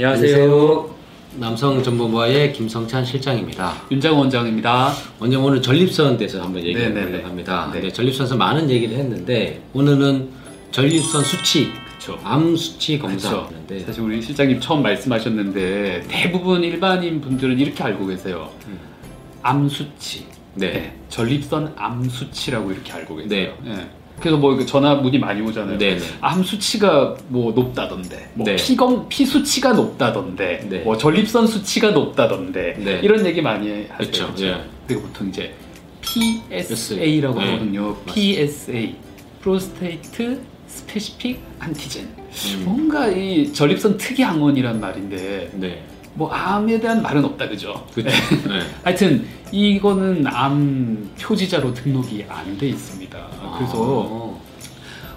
안녕하세요. 남성정보부의 김성찬 실장입니다. 윤장 원장입니다. 먼저 오늘 전립선에 대해서 한번 얘기해. 보려고 합니다. 네. 네, 전립선에서 많은 얘기를 했는데 오늘은 전립선 수치, 그쵸. 암 수치. 검사하는데 사실 우리 실장님 처음 말씀하셨는데 대부분 일반인 분들은 이렇게 알고 계세요. 음. 암 수치. 네. 전립선 암 수치라고 이렇게 알고 계세요. 네. 예. 그래서 뭐 전화 문의 많이 오잖아요. 네, 네. 암 수치가 뭐 높다던데, 뭐 네. 피검 피 수치가 높다던데, 네. 뭐 전립선 수치가 높다던데 네. 이런 얘기 많이 하세요. 그쵸, 그쵸? 예. 그리고 보통 이제 PSA라고 네. 하거든요. PSA, prostate specific antigen. 음. 뭔가 이 전립선 특이 항원이란 말인데 네, 뭐 암에 대한 말은 없다 그죠? 그렇죠. 네. 하여튼 이거는 암 표지자로 등록이 안 돼 있습니다. 그래서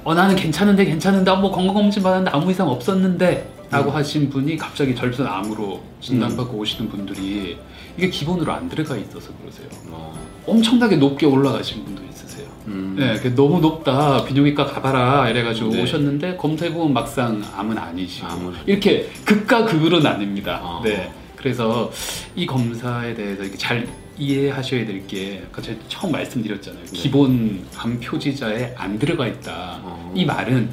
어 나는 괜찮은데 괜찮은데 뭐 건강검진 받았는데 아무 이상 없었는데 라고 음. 하신 분이 갑자기 전립선 암으로 진단받고 오시는 분들이 이게 기본으로 안 들어가 있어서 그러세요. 어, 엄청나게 높게 올라가신 분도 있으세요. 음. 네, 그 너무 높다 비뇨기과 가봐라 이래가지고 네. 오셨는데 검사해보면 막상 암은 아니시고 암은 이렇게 극과 극으로 나뉩니다. 아. 네, 그래서 이 검사에 대해서 잘 이해하셔야 될 게 아까 제가 처음 말씀드렸잖아요. 네. 기본 암 표지자에 안 들어가 있다. 어. 이 말은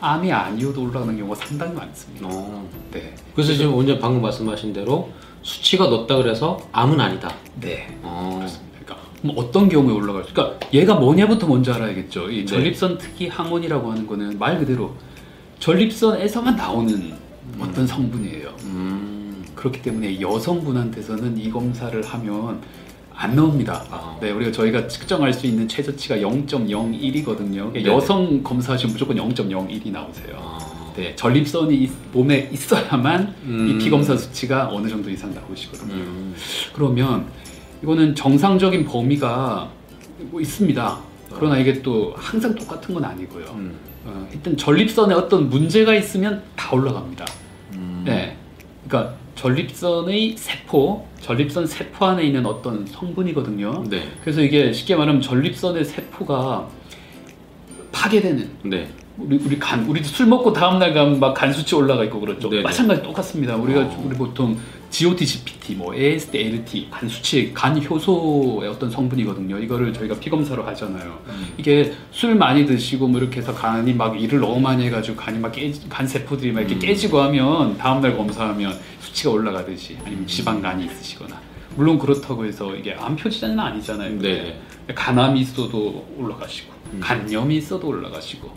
암이 아니어도 올라가는 경우가 상당히 많습니다. 어. 네, 그래서 지금 원장 방금 말씀하신 대로 수치가 높다 그래서 암은 아니다. 네. 어. 그러니까 그럼 어떤 경우에 올라갈 수? 그러니까 얘가 뭐냐부터 먼저 알아야겠죠. 이 네. 전립선 특이 항원이라고 하는 거는 말 그대로 전립선에서만 나오는 어떤 성분이에요. 음. 그렇기 때문에 여성분한테서는 이 검사를 하면 안 나옵니다. 아. 네, 우리가 저희가 측정할 수 있는 최저치가 0.01이거든요. 네. 여성 검사하시면 무조건 0.01이 나오세요. 아. 네, 전립선이 있- 몸에 있어야만 음. 이 피검사 수치가 어느 정도 이상 나오시거든요. 음. 그러면 이거는 정상적인 범위가 뭐 있습니다. 그러나 이게 또 항상 똑같은 건 아니고요. 음. 어, 일단 전립선에 어떤 문제가 있으면 다 올라갑니다. 음. 네. 그러니까 전립선의 세포, 전립선 세포 안에 있는 어떤 성분이거든요. 네. 그래서 이게 쉽게 말하면 전립선의 세포가 파괴되는 네. 우리 우리 간 우리도 술 먹고 다음 날 가면 막 간 수치 올라가 있고 그렇죠. 네네. 마찬가지 똑같습니다. 우리가 어. 우리 보통 GOT, GPT, 뭐 AST, ALT 간 수치, 간 효소의 어떤 성분이거든요. 이거를 저희가 피 검사로 하잖아요. 이게 술 많이 드시고 뭐 이렇게 해서 간이 막 일을 너무 많이 해가지고 간이 막 깨지, 간 세포들이 막 이렇게 음. 깨지고 하면 다음 날 검사하면 수치가 올라가듯이 아니면 지방간이 있으시거나 물론 그렇다고 해서 이게 암 표지자는 아니잖아요. 네. 간암이 있어도 올라가시고 음. 간염이 있어도 올라가시고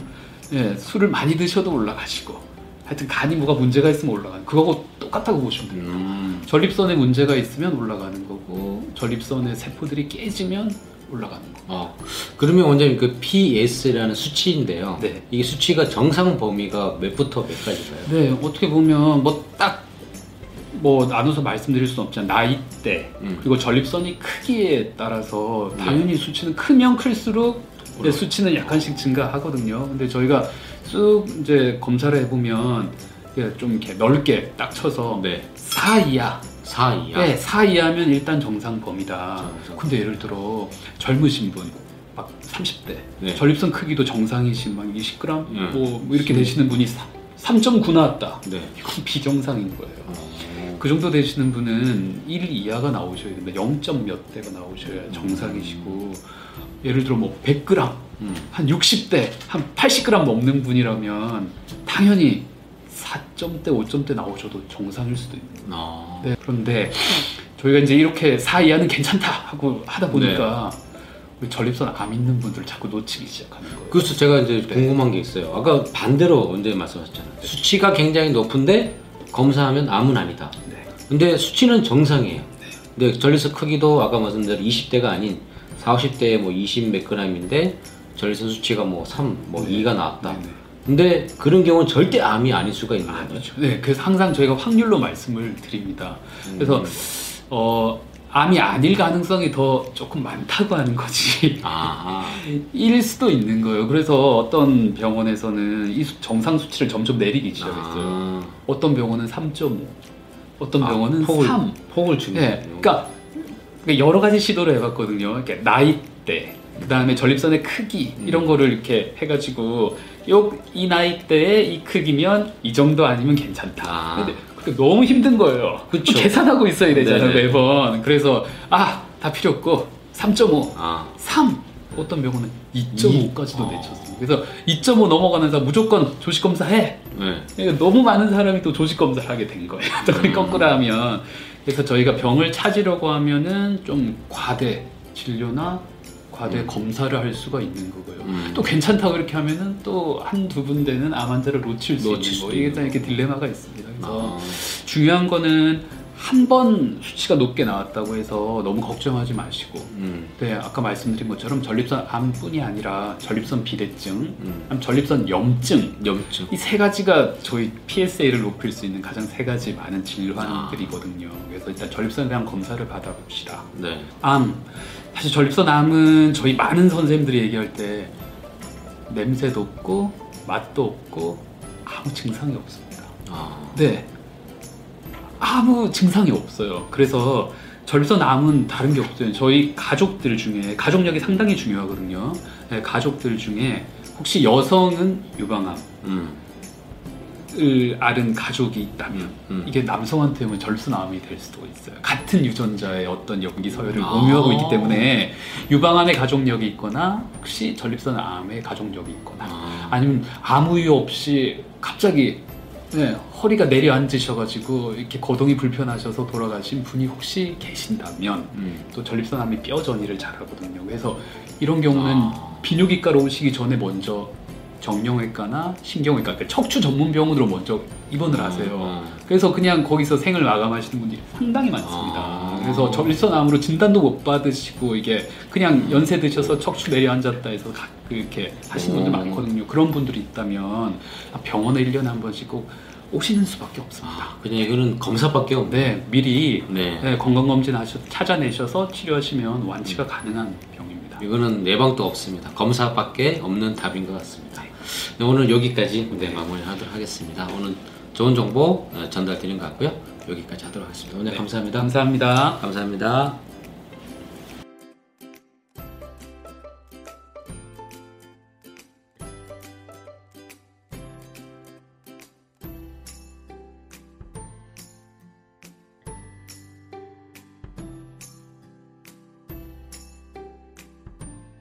예, 술을 많이 드셔도 올라가시고 하여튼 간이 뭐가 문제가 있으면 올라가는 그거하고 똑같다고 보시면 됩니다. 음. 전립선에 문제가 있으면 올라가는 거고 전립선의 세포들이 깨지면 올라가는 거. 어, 그러면 원장님 그 PS라는 수치인데요. 네. 이게 수치가 정상 범위가 몇부터 몇까지가요? 네, 어떻게 보면 뭐딱 뭐 나눠서 말씀드릴 수는 없지만 나이대 음. 그리고 전립선이 크기에 따라서 당연히 수치는 크면 클수록 네. 수치는 약간씩 증가하거든요. 근데 저희가 쑥 이제 검사를 해보면 좀 이렇게 넓게 딱 쳐서 네. 4 이하 4 이하. 네, 4 이하면 일단 정상 범위다. 정상. 근데 예를 들어 젊으신 분, 막 30대, 네. 전립선 크기도 정상이신 막 20g, 음. 뭐, 뭐 이렇게 되시는 분이 3.9 나왔다. 네. 이건 비정상인 거예요. 어. 그 정도 되시는 분은 1 이하가 나오셔야 됩니다. 0. 몇 대가 나오셔야 음. 정상이시고 예를 들어 뭐 100g, 음. 한 60대, 한 80g 넘는 분이라면 당연히 4점대, 5점대 나오셔도 정상일 수도 있는 어. 네, 그런데 저희가 이제 이렇게 4 이하는 괜찮다 하고 하다 보니까 우리 전립선 암 있는 분들 자꾸 놓치기 시작하는 거예요. 그래서 제가 이제 네. 궁금한 게 있어요. 아까 반대로 원장님 말씀하셨잖아요. 수치가 굉장히 높은데 검사하면 암은 아니다. 네. 근데 수치는 정상이에요. 근데 전립선 크기도 아까 말씀대로 20대가 아닌 40, 50대에 뭐 20 몇 그램인데 전립선 수치가 뭐 3, 뭐 네. 2가 나왔다. 네, 네. 근데 그런 경우는 절대 암이 아닐 수가 있는 거죠. 아니죠. 네, 그래서 항상 저희가 확률로 말씀을 드립니다. 음. 그래서 어 암이 아닐 가능성이 더 조금 많다고 하는 거지. 아, 일 수도 있는 거예요. 그래서 어떤 병원에서는 이 수- 정상 수치를 점점 내리기 시작했어요. 아. 어떤 병원은 3.5, 어떤 아, 병원은 폭을, 3. 폭을 주는 네, 그러니까 여러 가지 시도를 해봤거든요. 이렇게 나이대, 그 다음에 전립선의 크기 음. 이런 거를 이렇게 해가지고 요 이 나이대에 이 크기면 이 정도 아니면 괜찮다. 아. 근데 너무 힘든 거예요. 그쵸. 계산하고 있어야 되잖아요 네네. 매번. 그래서 아 다 필요 없고 3.5, 아, 3 어떤 병원은 2.5까지도 어. 내쳤어요. 그래서 2.5 넘어가는 사람 무조건 조직 검사해. 네. 그러니까 너무 많은 사람이 또 조직 검사를 하게 된 거예요. 또 음. 거꾸로 하면 그래서 저희가 병을 찾으려고 하면은 좀 과대 진료나 과대 검사를 할 수가 있는 거고요. 음. 또 괜찮다고 이렇게 하면은 또 한두 군데는 암 환자를 놓칠 수 놓칠 있는 거. 이게 다 이렇게 딜레마가 있습니다. 그래서 아, 중요한 거는 한 번 수치가 높게 나왔다고 해서 너무 걱정하지 마시고 음, 네, 아까 말씀드린 것처럼 전립선 암뿐이 아니라 전립선 비대증, 음. 전립선 염증 염증. 이 세 가지가 저희 PSA를 높일 수 있는 가장 세 가지 많은 질환들이거든요. 그래서 일단 전립선에 대한 검사를 받아봅시다. 네. 암, 사실 전립선 암은 저희 많은 선생님들이 얘기할 때 냄새도 없고 맛도 없고 아무 증상이 없습니다. 아, 네. 아무 증상이 없어요. 그래서 전립선 암은 다른 게 없어요. 저희 가족들 중에 가족력이 상당히 중요하거든요. 네, 가족들 중에 혹시 여성은 유방암을 음, 앓은 가족이 있다면 음. 이게 남성한테 오면 전립선 암이 될 수도 있어요. 같은 유전자의 어떤 연기 서열을 아. 공유하고 있기 때문에 유방암의 가족력이 있거나 혹시 전립선 암의 가족력이 있거나 아, 아니면 아무 이유 없이 갑자기 네, 허리가 내려앉으셔가지고 이렇게 거동이 불편하셔서 돌아가신 분이 혹시 계신다면 음. 또 전립선암이 뼈 전이를 잘하거든요. 그래서 이런 경우는 아. 비뇨기과로 오시기 전에 먼저 정형외과나 신경외과, 그러니까 척추 전문 병원으로 먼저 입원을 하세요. 어. 그래서 그냥 거기서 생을 마감하시는 분들이 상당히 많습니다. 아. 그래서 전립선암으로 진단도 못 받으시고 이게 그냥 연세 드셔서 척추 내려앉았다 해서 가- 이렇게 하신 분들 오. 많거든요. 그런 분들이 있다면 병원에 1년에 한 번씩 꼭 오시는 수밖에 없습니다. 아, 그냥 이거는 검사밖에 없네. 네, 미리 네. 네, 건강검진 하셔 찾아내셔서 치료하시면 완치가 가능한 병입니다. 이거는 예방도 없습니다. 검사밖에 없는 답인 것 같습니다. 네, 오늘 여기까지 네, 마무리하도록 하겠습니다. 오늘 좋은 정보 어, 전달드린 것 같고요. 여기까지 하도록 하겠습니다. 오늘 네, 감사합니다. 감사합니다. 감사합니다.